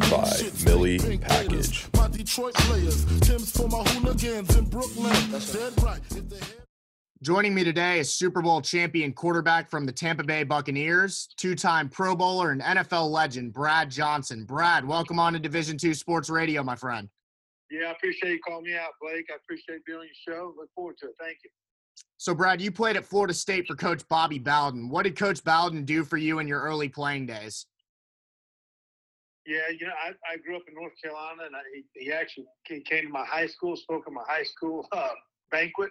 presented by Millie Package. My Detroit players, Tim's for my hooligans in Brooklyn. Dead right. Joining me today is Super Bowl champion quarterback from the Tampa Bay Buccaneers, two-time Pro Bowler and NFL legend Brad Johnson. Brad, welcome on to Division Two Sports Radio, my friend. Yeah, I appreciate you calling me out, Blake. I appreciate being on your show. Look forward to it. Thank you. So, Brad, you played at Florida State for Coach Bobby Bowden. What did Coach Bowden do for you in your early playing days? Yeah, you know, I, I grew up in North Carolina, and I, he, actually he came to my high school, spoke at my high school uh, banquet,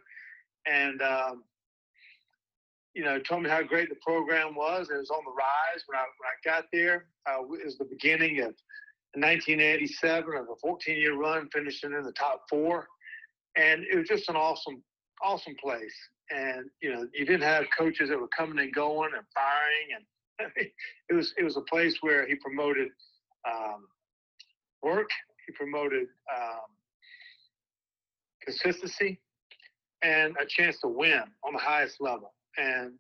and um, you know, told me how great the program was. It was on the rise when I when I got there. Uh, it was the beginning of 1987 of a 14-year run, finishing in the top four, and it was just an awesome awesome place. And you know, you didn't have coaches that were coming and going and firing, and it was it was a place where he promoted um, work, he promoted um, consistency, and a chance to win on the highest level. And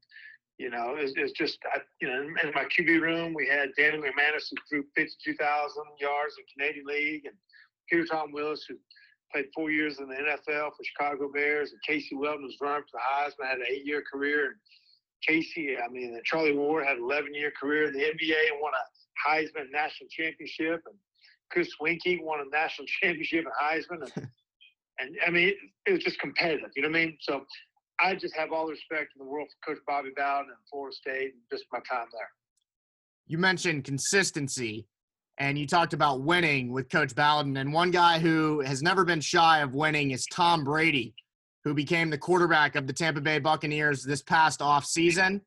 you know, it's, just I, you know, in my QB room we had Danny McManus who threw 52,000 yards in Canadian League, and Peter Tom Willis who played four years in the NFL for Chicago Bears, and Casey Weldon was running for the Heisman, had an eight-year career. And Casey, I mean, Charlie Ward had an 11-year career in the NBA and won a Heisman national championship. And Chris Weinke won a national championship in Heisman. And, and I mean, it, it, was just competitive. You know what I mean? So I just have all the respect in the world for Coach Bobby Bowden and Florida State and just my time there. You mentioned consistency and you talked about winning with Coach Bowden. And one guy who has never been shy of winning is Tom Brady, who became the quarterback of the Tampa Bay Buccaneers this past off season.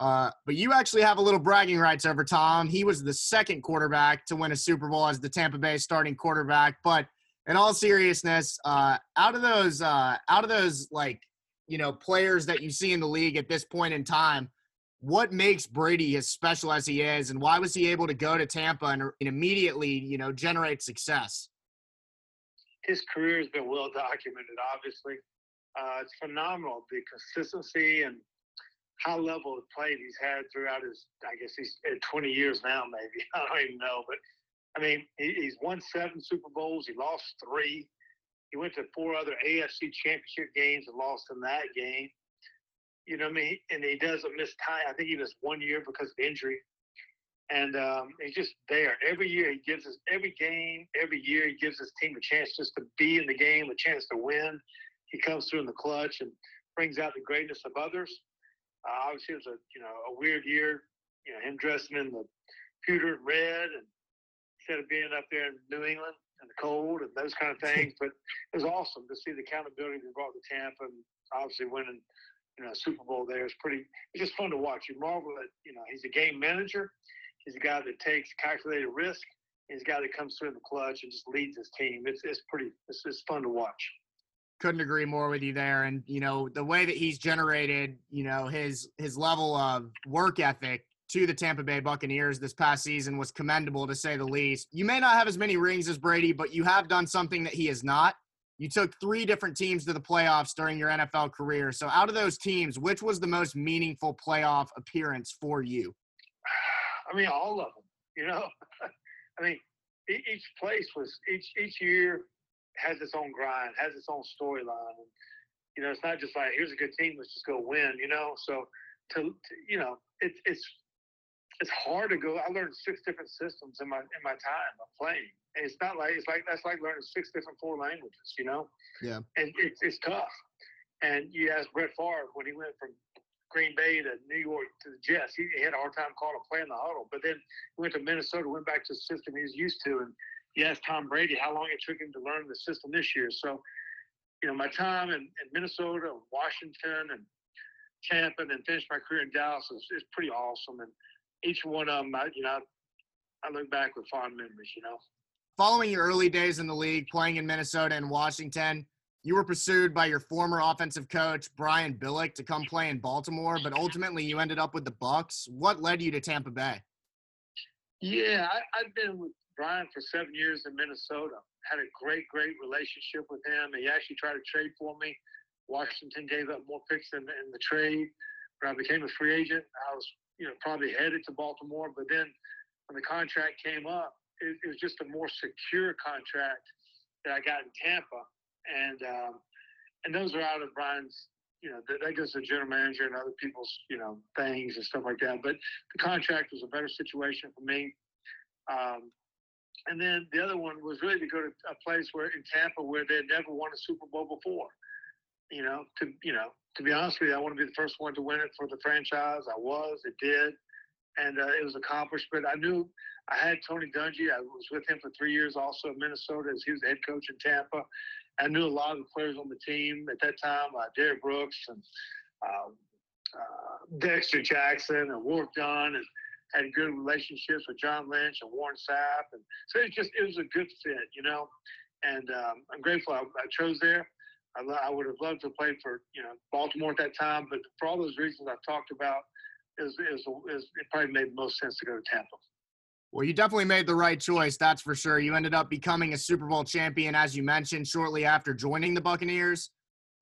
Uh, but you actually have a little bragging rights over Tom. He was the second quarterback to win a Super Bowl as the Tampa Bay starting quarterback. But in all seriousness, uh, out of those, uh, out of those like you know players that you see in the league at this point in time, what makes Brady as special as he is, and why was he able to go to Tampa and, and immediately, you know, generate success? His career has been well documented. Obviously, uh, it's phenomenal the consistency and high level of play he's had throughout his. I guess he's 20 years now, maybe I don't even know, but I mean, he's won seven Super Bowls. He lost three. He went to four other AFC Championship games and lost in that game. You know what I mean? And he doesn't miss time. I think he missed one year because of injury. And um, he's just there. Every year he gives us, every game, every year he gives his team a chance just to be in the game, a chance to win. He comes through in the clutch and brings out the greatness of others. Uh, obviously, it was a you know a weird year. You know him dressing in the pewter red, and instead of being up there in New England in the cold and those kind of things. but it was awesome to see the accountability he brought to Tampa, and obviously winning you know, Super Bowl there is pretty. It's just fun to watch. You marvel at, you know, he's a game manager. He's a guy that takes calculated risk. He's a guy that comes through in the clutch and just leads his team. It's it's pretty. It's it's fun to watch. Couldn't agree more with you there. And you know the way that he's generated, you know his his level of work ethic to the Tampa Bay Buccaneers this past season was commendable to say the least. You may not have as many rings as Brady, but you have done something that he has not, you took three different teams to the playoffs during your NFL career. So, out of those teams, which was the most meaningful playoff appearance for you? I mean, all of them. You know, I mean, each place was each each year has its own grind, has its own storyline, and you know, it's not just like here's a good team, let's just go win. You know, so to, to you know, it's it's it's hard to go. I learned six different systems in my in my time of playing and it's not like it's like that's like learning six different four languages, you know. Yeah. And it's it's tough. And you ask Brett Favre when he went from Green Bay to New York to the Jets, he, he had a hard time calling a play in the huddle. But then he went to Minnesota, went back to the system he was used to, and you asked Tom Brady how long it took him to learn the system this year. So, you know, my time in, in Minnesota, Washington, and Tampa, and then finished my career in Dallas is, is pretty awesome. And each one of them, I, you know, I look back with fond memories. You know following your early days in the league, playing in Minnesota and Washington, you were pursued by your former offensive coach Brian Billick to come play in Baltimore, but ultimately you ended up with the Bucks. What led you to Tampa Bay? Yeah, I, have been with Brian for seven years in Minnesota. Had a great, great relationship with him. He actually tried to trade for me. Washington gave up more picks in, in the trade. When I became a free agent, I was, you know, probably headed to Baltimore. But then when the contract came up, it, it, was just a more secure contract that I got in Tampa, and um, and those are out of Brian's. You know, that, goes to the general manager and other people's, you know, things and stuff like that. But the contract was a better situation for me. Um, and then the other one was really to go to a place where in Tampa where they had never won a Super Bowl before. You know, to you know, to be honest with you, I want to be the first one to win it for the franchise. I was, it did, and uh, it was accomplished. But I knew I had Tony Dungy. I was with him for three years, also in Minnesota, as he was the head coach in Tampa. I knew a lot of the players on the team at that time, uh, Derrick Brooks and um, uh, Dexter Jackson and Warrick Dunn, and had good relationships with John Lynch and Warren Sapp, and so it just it was a good fit, you know. And um, I'm grateful I, I chose there. I, I, would have loved to play for you know Baltimore at that time, but for all those reasons I've talked about, is, is it probably made the most sense to go to Tampa. Well, you definitely made the right choice, that's for sure. You ended up becoming a Super Bowl champion, as you mentioned, shortly after joining the Buccaneers.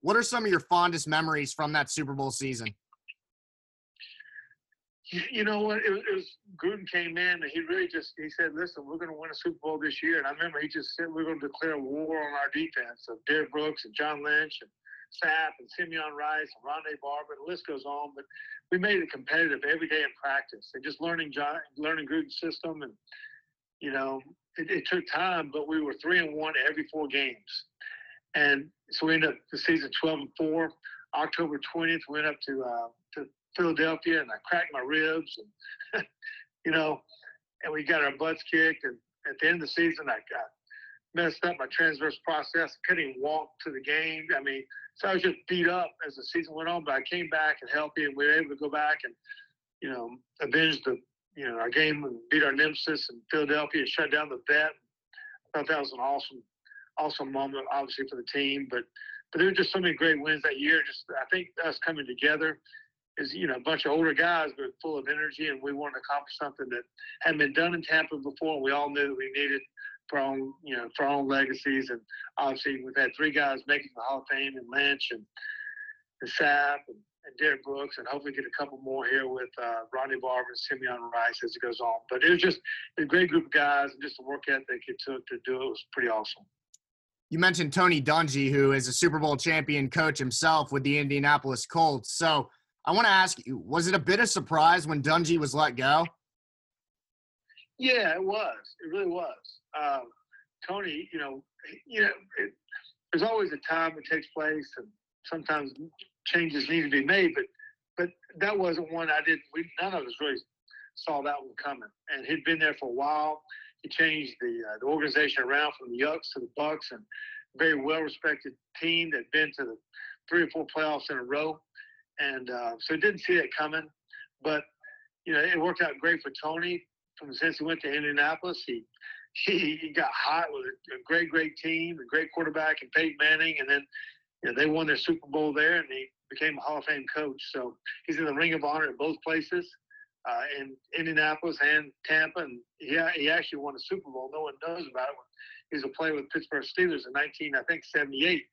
What are some of your fondest memories from that Super Bowl season? You know what? It was, it was Gruden came in and he really just he said, "Listen, we're going to win a Super Bowl this year." And I remember he just said, "We're going to declare war on our defense of Derrick Brooks and Jon Lynch and Sapp and Simeon Rice and Rondé Barber, the list goes on." But we made it competitive every day in practice and just learning John, learning Gruden's system, and you know, it, it took time, but we were three and one every four games, and so we ended up the season twelve and four. October twentieth, we went up to uh, to Philadelphia and I cracked my ribs and you know, and we got our butts kicked and at the end of the season I got messed up my transverse process, couldn't even walk to the game. I mean, so I was just beat up as the season went on, but I came back and healthy and we were able to go back and, you know, avenge the you know, our game and beat our nemesis in Philadelphia and shut down the bet. I thought that was an awesome, awesome moment, obviously for the team. But but there were just so many great wins that year. Just I think us coming together is you know a bunch of older guys but full of energy, and we wanted to accomplish something that hadn't been done in Tampa before. And we all knew that we needed for our own you know for our own legacies, and obviously we've had three guys making the Hall of Fame, and Lynch and, and Sapp and, and Derrick Brooks, and hopefully get a couple more here with uh, Rondé Barber and Simeon Rice as it goes on. But it was just a great group of guys, and just the work ethic it took to do it was pretty awesome. You mentioned Tony Dungy, who is a Super Bowl champion coach himself with the Indianapolis Colts. So I want to ask you, was it a bit of surprise when Dungy was let go? Yeah, it was. It really was. Um, Tony, you know, you know, it, there's always a time it takes place, and sometimes changes need to be made. But but that wasn't one I did. We none of us really saw that one coming, and he'd been there for a while. He changed the uh, the organization around from the Yucks to the Bucks, and very well respected team that'd been to the three or four playoffs in a row and uh, so didn't see it coming. But you know, it worked out great for Tony. From since he went to Indianapolis, he he, he got hot with a, great, great team, a great quarterback, and Peyton Manning, and then you know, they won their Super Bowl there, and he became a Hall of Fame coach. So he's in the Ring of Honor at both places. Uh, in Indianapolis and Tampa, and he, he actually won a Super Bowl. No one knows about it. He was a player with Pittsburgh Steelers in 19, I think, 78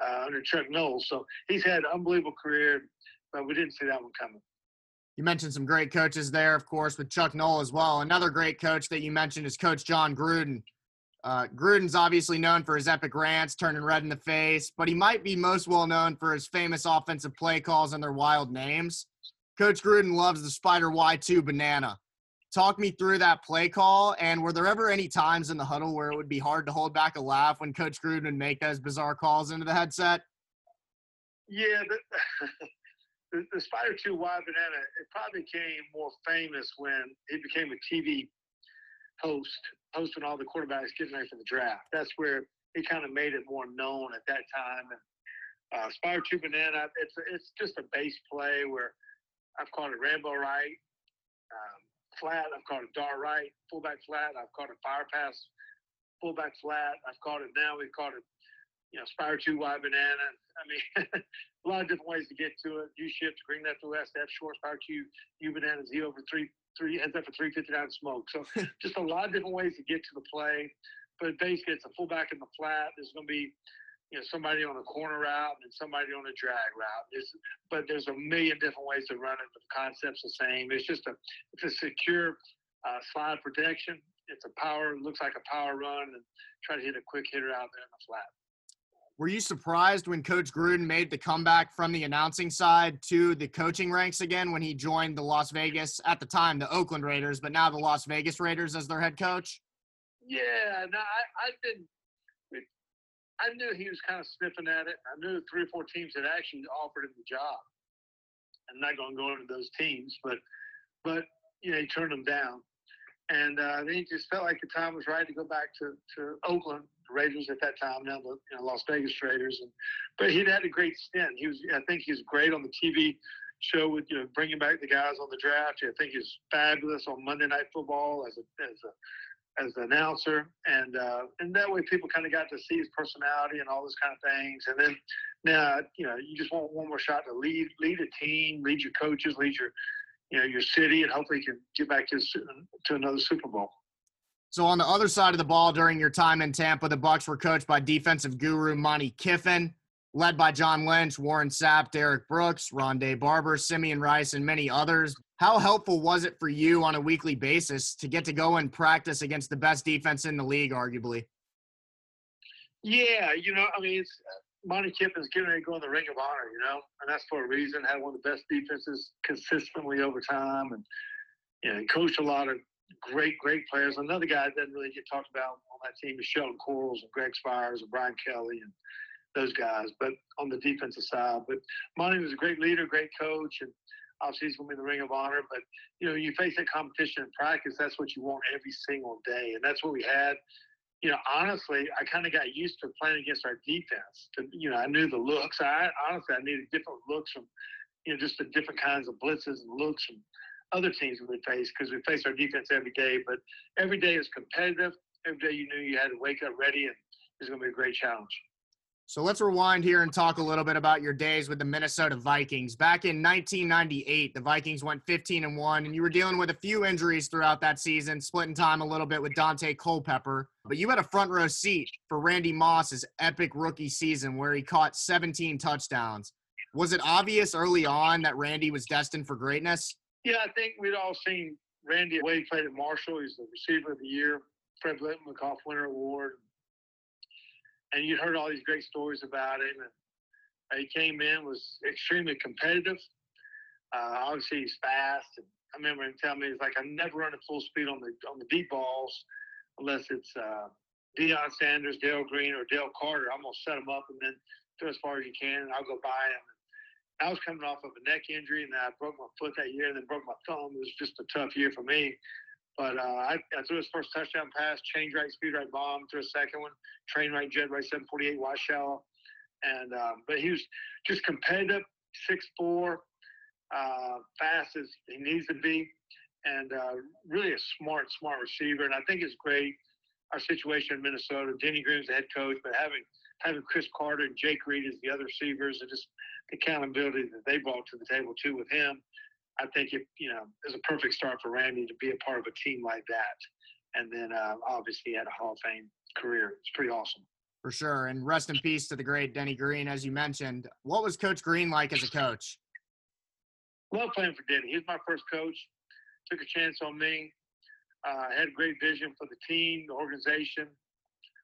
uh, under Chuck Noll. So he's had an unbelievable career, but we didn't see that one coming. You mentioned some great coaches there, of course, with Chuck Noll as well. Another great coach that you mentioned is Coach Jon Gruden. Uh, Gruden's obviously known for his epic rants, turning red in the face, but he might be most well known for his famous offensive play calls and their wild names. Coach Gruden loves the Spider Y2 banana talk me through that play call. And were there ever any times in the huddle where it would be hard to hold back a laugh when Coach Gruden would make those bizarre calls into the headset? Yeah, the, the, the Spider 2 Y Banana, it probably became more famous when he became a TV host, hosting all the quarterbacks getting ready for the draft. That's where he kind of made it more known at that time. And uh, Spider 2 Banana, it's, it's just a base play where I've called it Rambo Right. Um, flat. I've caught a dart right, fullback flat. I've caught a fire pass, fullback flat. I've caught it now. We've caught it, you know, spire two wide banana. I mean, a lot of different ways to get to it. U shift, green left to west, F short, spire two, U banana, Z over three, three heads up for 359 smoke. So just a lot of different ways to get to the play. But basically, it's a fullback in the flat. There's going to be you know somebody on a corner route and somebody on a drag route. There's, but there's a million different ways to run it. The concept's the same. It's just a it's a secure uh, slide protection, it's a power, looks like a power run, and try to hit a quick hitter out there in the flat. Were you surprised when Coach Gruden made the comeback from the announcing side to the coaching ranks again when he joined the Las Vegas, at the time, the Oakland Raiders, but now the Las Vegas Raiders as their head coach? Yeah, no, I, I didn't. I knew he was kind of sniffing at it. I knew three or four teams had actually offered him the job. I'm not going to go into those teams, but but you know he turned them down, and uh, then he just felt like the time was right to go back to, to Oakland Raiders at that time, now the you know, Las Vegas Raiders. And but he'd had a great stint. He was I think he was great on the TV show with you know bringing back the guys on the draft. I think he was fabulous on Monday Night Football as a as a as the announcer, and uh, and that way people kind of got to see his personality and all those kind of things. And then now you know you just want one more shot to lead lead a team, lead your coaches, lead your you know your city, and hopefully you can get back to to another Super Bowl. So on the other side of the ball during your time in Tampa, the Bucks were coached by defensive guru Monte Kiffin, led by John Lynch, Warren Sapp, Derrick Brooks, Rondé Barber, Simeon Rice, and many others. How helpful was it for you on a weekly basis to get to go and practice against the best defense in the league, arguably? Yeah, you know, I mean, it's, uh, Monte Kiffin's getting ready to go in the Ring of Honor, you know, and that's for a reason. Had one of the best defenses consistently over time, and you know, he coached a lot of great, great players. Another guy that doesn't really get talked about on that team is Sheldon Quarles and Greg Spires and Brian Kelly and those guys. But on the defensive side, but Monte was a great leader, great coach, and obviously he's going to be in the Ring of Honor. But you know, you face that competition in practice. That's what you want every single day, and that's what we had. You know, honestly, I kind of got used to playing against our defense. To, you know, I knew the looks. I honestly, I needed different looks from, you know, just the different kinds of blitzes and looks from other teams we face because we face our defense every day. But every day is competitive. Every day you knew you had to wake up ready, and it's going to be a great challenge. So let's rewind here and talk a little bit about your days with the Minnesota Vikings. Back in 1998, the Vikings went 15 and 1, and you were dealing with a few injuries throughout that season, splitting time a little bit with Daunte Culpepper. But you had a front row seat for Randy Moss's epic rookie season where he caught 17 touchdowns. Was it obvious early on that Randy was destined for greatness? Yeah, I think we'd all seen Randy he played at Marshall. He's the receiver of the year, Fred Biletnikoff Winter Award and you'd heard all these great stories about him. And he came in was extremely competitive. Uh, obviously, he's fast. And I remember him telling me he's like, I'm never running full speed on the on the deep balls unless it's uh, Deion Sanders, Darrell Green, or Dale Carter. I'm gonna set him up and then throw as far as you can, and I'll go by him. I was coming off of a neck injury, and I broke my foot that year, and then broke my thumb. It was just a tough year for me. But uh, I, I, threw his first touchdown pass, change right, speed right bomb. Threw a second one, train right, jet right, 748 wide shallow. And um, but he was just competitive, six four, uh, fast as he needs to be, and uh, really a smart, smart receiver. And I think it's great our situation in Minnesota. Denny Green's the head coach, but having having Cris Carter and Jake Reed as the other receivers, and just the accountability that they brought to the table too with him I think it, you know, is a perfect start for Randy to be a part of a team like that. And then uh, obviously he had a Hall of Fame career. It's pretty awesome. For sure. And rest in peace to the great Denny Green, as you mentioned. What was Coach Green like as a coach? Love playing for Denny. He was my first coach. Took a chance on me. Uh, had a great vision for the team, the organization.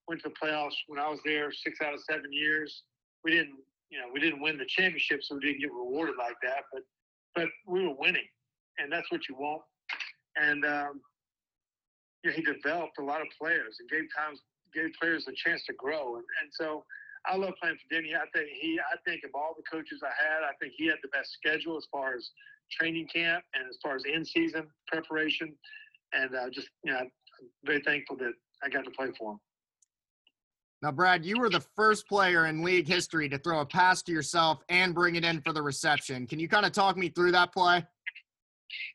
Went to the playoffs when I was there six out of seven years. We didn't, you know, we didn't win the championship, so we didn't get rewarded like that. But but we were winning, and that's what you want. And um, he developed a lot of players and gave times gave players a chance to grow. And, and so I love playing for Denny. I think he, I think of all the coaches I had, I think he had the best schedule as far as training camp and as far as in season preparation. And uh, just, you know, I'm very thankful that I got to play for him. Now, Brad, you were the first player in league history to throw a pass to yourself and bring it in for the reception. Can you kind of talk me through that play?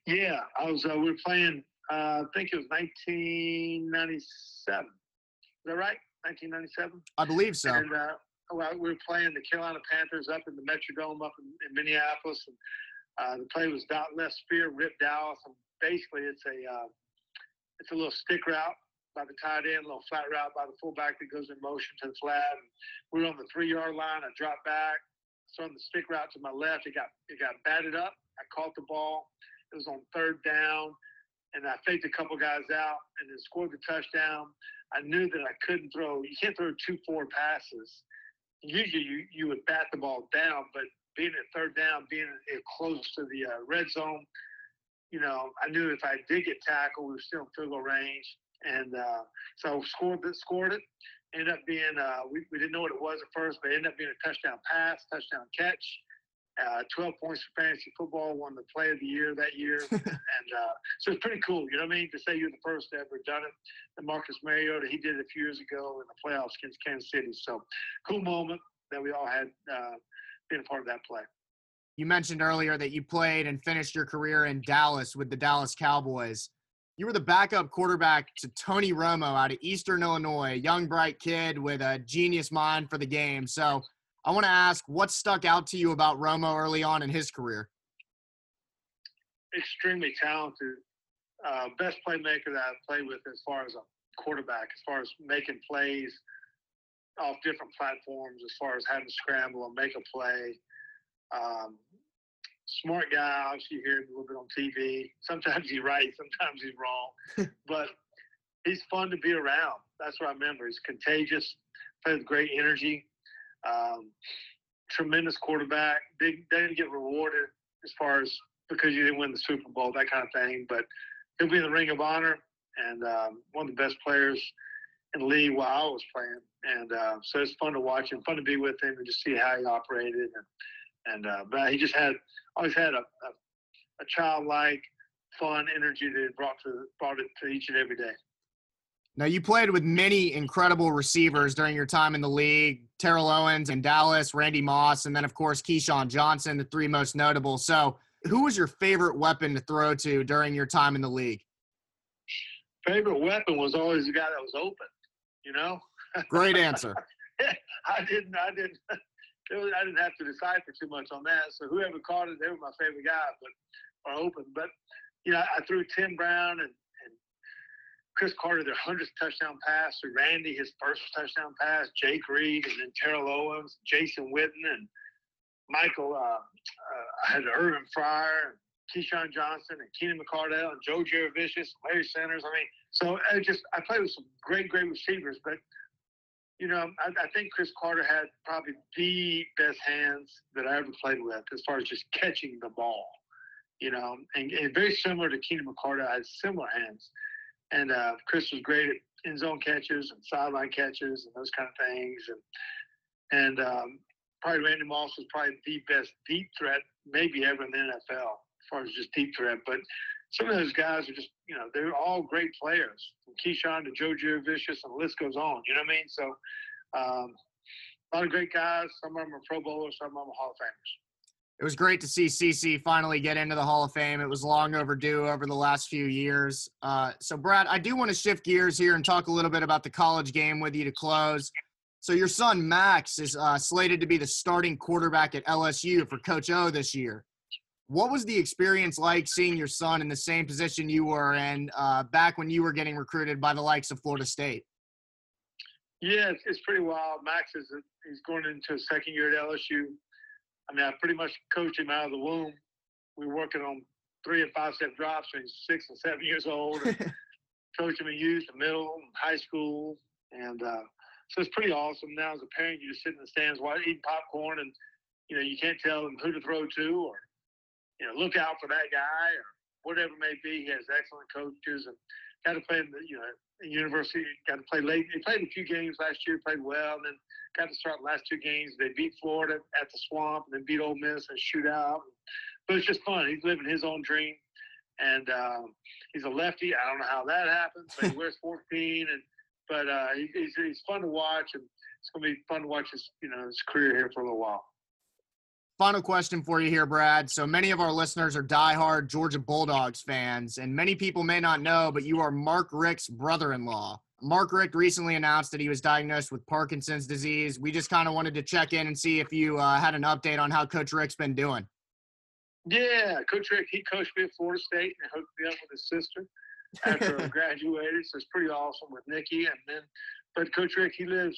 Yeah, I was. Uh, we were playing. Uh, I think it was 1997. Is that right? 1997. I believe so. And uh, well, we were playing the Carolina Panthers up in the Metrodome up in, in Minneapolis, and uh, the play was dot left spear, Rip Dallas, and basically it's a uh, it's a little stick route by the tight end, a little flat route by the fullback that goes in motion to the flat. And we were on the three yard line. I dropped back, so the stick route to my left. It got it got batted up. I caught the ball. It was on third down, and I faked a couple guys out and then scored the touchdown. I knew that I couldn't throw. You can't throw two four passes. Usually you you would bat the ball down, but being at third down, being close to the uh, red zone, you know, I knew if I did get tackled, we were still in field goal range, and uh, so scored it. Scored it. Ended up being uh, we, we didn't know what it was at first, but it ended up being a touchdown pass, touchdown catch. Uh, 12 points for fantasy football, won the play of the year that year. and uh, so it's pretty cool, you know what I mean? To say you're the first to ever done it. And Marcus Mariota, he did it a few years ago in the playoffs against Kansas City. So cool moment that we all had uh, being a part of that play. You mentioned earlier that you played and finished your career in Dallas with the Dallas Cowboys. You were the backup quarterback to Tony Romo out of Eastern Illinois, young, bright kid with a genius mind for the game. So I want to ask what stuck out to you about Romo early on in his career? Extremely talented. Uh, best playmaker that I've played with as far as a quarterback, as far as making plays off different platforms, as far as having to scramble and make a play. Um, smart guy. Obviously, you hear him a little bit on TV. Sometimes he's right, sometimes he's wrong. but he's fun to be around. That's what I remember. He's contagious, plays with great energy. Um, tremendous quarterback. They, they didn't get rewarded as far as because you didn't win the Super Bowl, that kind of thing. But he'll be in the Ring of Honor and um, one of the best players in the league while I was playing. And uh, so it's fun to watch him, fun to be with him and just see how he operated. And, and uh, but he just had always had a, a, a childlike, fun energy that he brought to brought it to each and every day. Now, you played with many incredible receivers during your time in the league Terrell Owens and Dallas, Randy Moss, and then, of course, Keyshawn Johnson, the three most notable. So, who was your favorite weapon to throw to during your time in the league? Favorite weapon was always the guy that was open, you know? Great answer. I didn't, I didn't, was, I didn't have to decipher too much on that. So, whoever caught it, they were my favorite guy, but, or open. But, you know, I threw Tim Brown and and Cris Carter, their hundredth touchdown pass, to Randy, his first touchdown pass, Jake Reed, and then Terrell Owens, Jason Witten, and Michael. Uh, uh, I had Irving Fryar, Keyshawn Johnson, and Keenan McCardell, and Joe Jurevicius, Larry Sanders. I mean, so I just I played with some great, great receivers, but you know, I, I, think Cris Carter had probably the best hands that I ever played with as far as just catching the ball. You know, and, and very similar to Keenan McCardell, I had similar hands. And uh, Cris was great at end zone catches and sideline catches and those kind of things. And and um, probably Randy Moss was probably the best deep threat maybe ever in the NFL as far as just deep threat. But some of those guys are just, you know, they're all great players from Keyshawn to Joe Jurevicius and the list goes on. You know what I mean? So um, a lot of great guys. Some of them are Pro Bowlers, some of them are Hall of Famers it was great to see CC finally get into the Hall of Fame. It was long overdue over the last few years. Uh, so, Brad, I do want to shift gears here and talk a little bit about the college game with you to close. So, your son Max is uh, slated to be the starting quarterback at LSU for Coach O this year. What was the experience like seeing your son in the same position you were in uh, back when you were getting recruited by the likes of Florida State? Yeah, it's, it's pretty wild. Max is a, he's going into a second year at LSU. I mean, I pretty much coached him out of the womb. We were working on three and five step drops when he's six and seven years old. coached him in youth, and middle, and high school, and uh, so it's pretty awesome. Now as a parent, you just sit in the stands while eating popcorn, and you know you can't tell him who to throw to, or you know look out for that guy, or whatever it may be. He has excellent coaches, and got to play in the you know university. Got to play late. He played a few games last year, played well, and then got to start the last two games. They beat Florida at the Swamp, and then beat Ole Miss in a shootout. But it's just fun. He's living his own dream, and um, he's a lefty. I don't know how that happens, but he wears 14, and but uh, he's he's fun to watch, and it's gonna be fun to watch his you know his career here for a little while. Final question for you here, Brad. So many of our listeners are diehard Georgia Bulldogs fans, and many people may not know, but you are Mark Richt's brother-in-law. Mark Richt recently announced that he was diagnosed with Parkinson's disease. We just kind of wanted to check in and see if you uh, had an update on how Coach Richt's been doing. Yeah, Coach Richt, he coached me at Florida State and hooked me up with his sister after I graduated. So it's pretty awesome with Nikki. And then, but Coach Richt, he lives,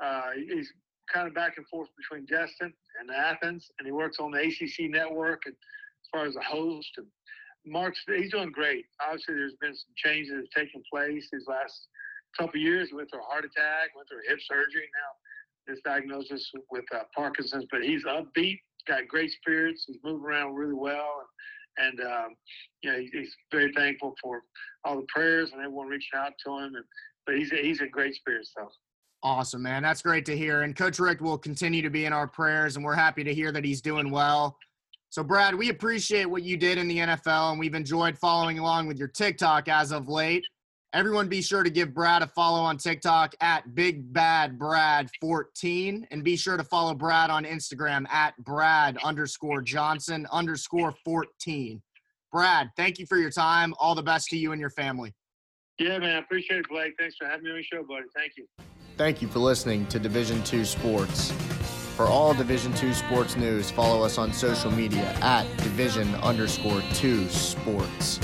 uh, he's kind of back and forth between Destin and Athens, and he works on the ACC network and as far as a host. And Mark's he's doing great. Obviously, there's been some changes that have taken place these last couple years. Went through a heart attack, went through hip surgery. Now, this diagnosis with uh, Parkinson's, but he's upbeat, got great spirits. He's moving around really well, and, and um, you know, he's very thankful for all the prayers and everyone reaching out to him. And but he's he's in great spirits, though. Awesome, man. That's great to hear. And Coach Richt will continue to be in our prayers, and we're happy to hear that he's doing well. So, Brad, we appreciate what you did in the NFL, and we've enjoyed following along with your TikTok as of late. Everyone, be sure to give Brad a follow on TikTok at Big Bad Brad 14, and be sure to follow Brad on Instagram at Brad underscore Johnson underscore 14. Brad, thank you for your time. All the best to you and your family. Yeah, man, I appreciate it, Blake. Thanks for having me on the show, buddy. Thank you. Thank you for listening to Division 2 Sports. For all Division 2 sports news, follow us on social media at division underscore 2 sports.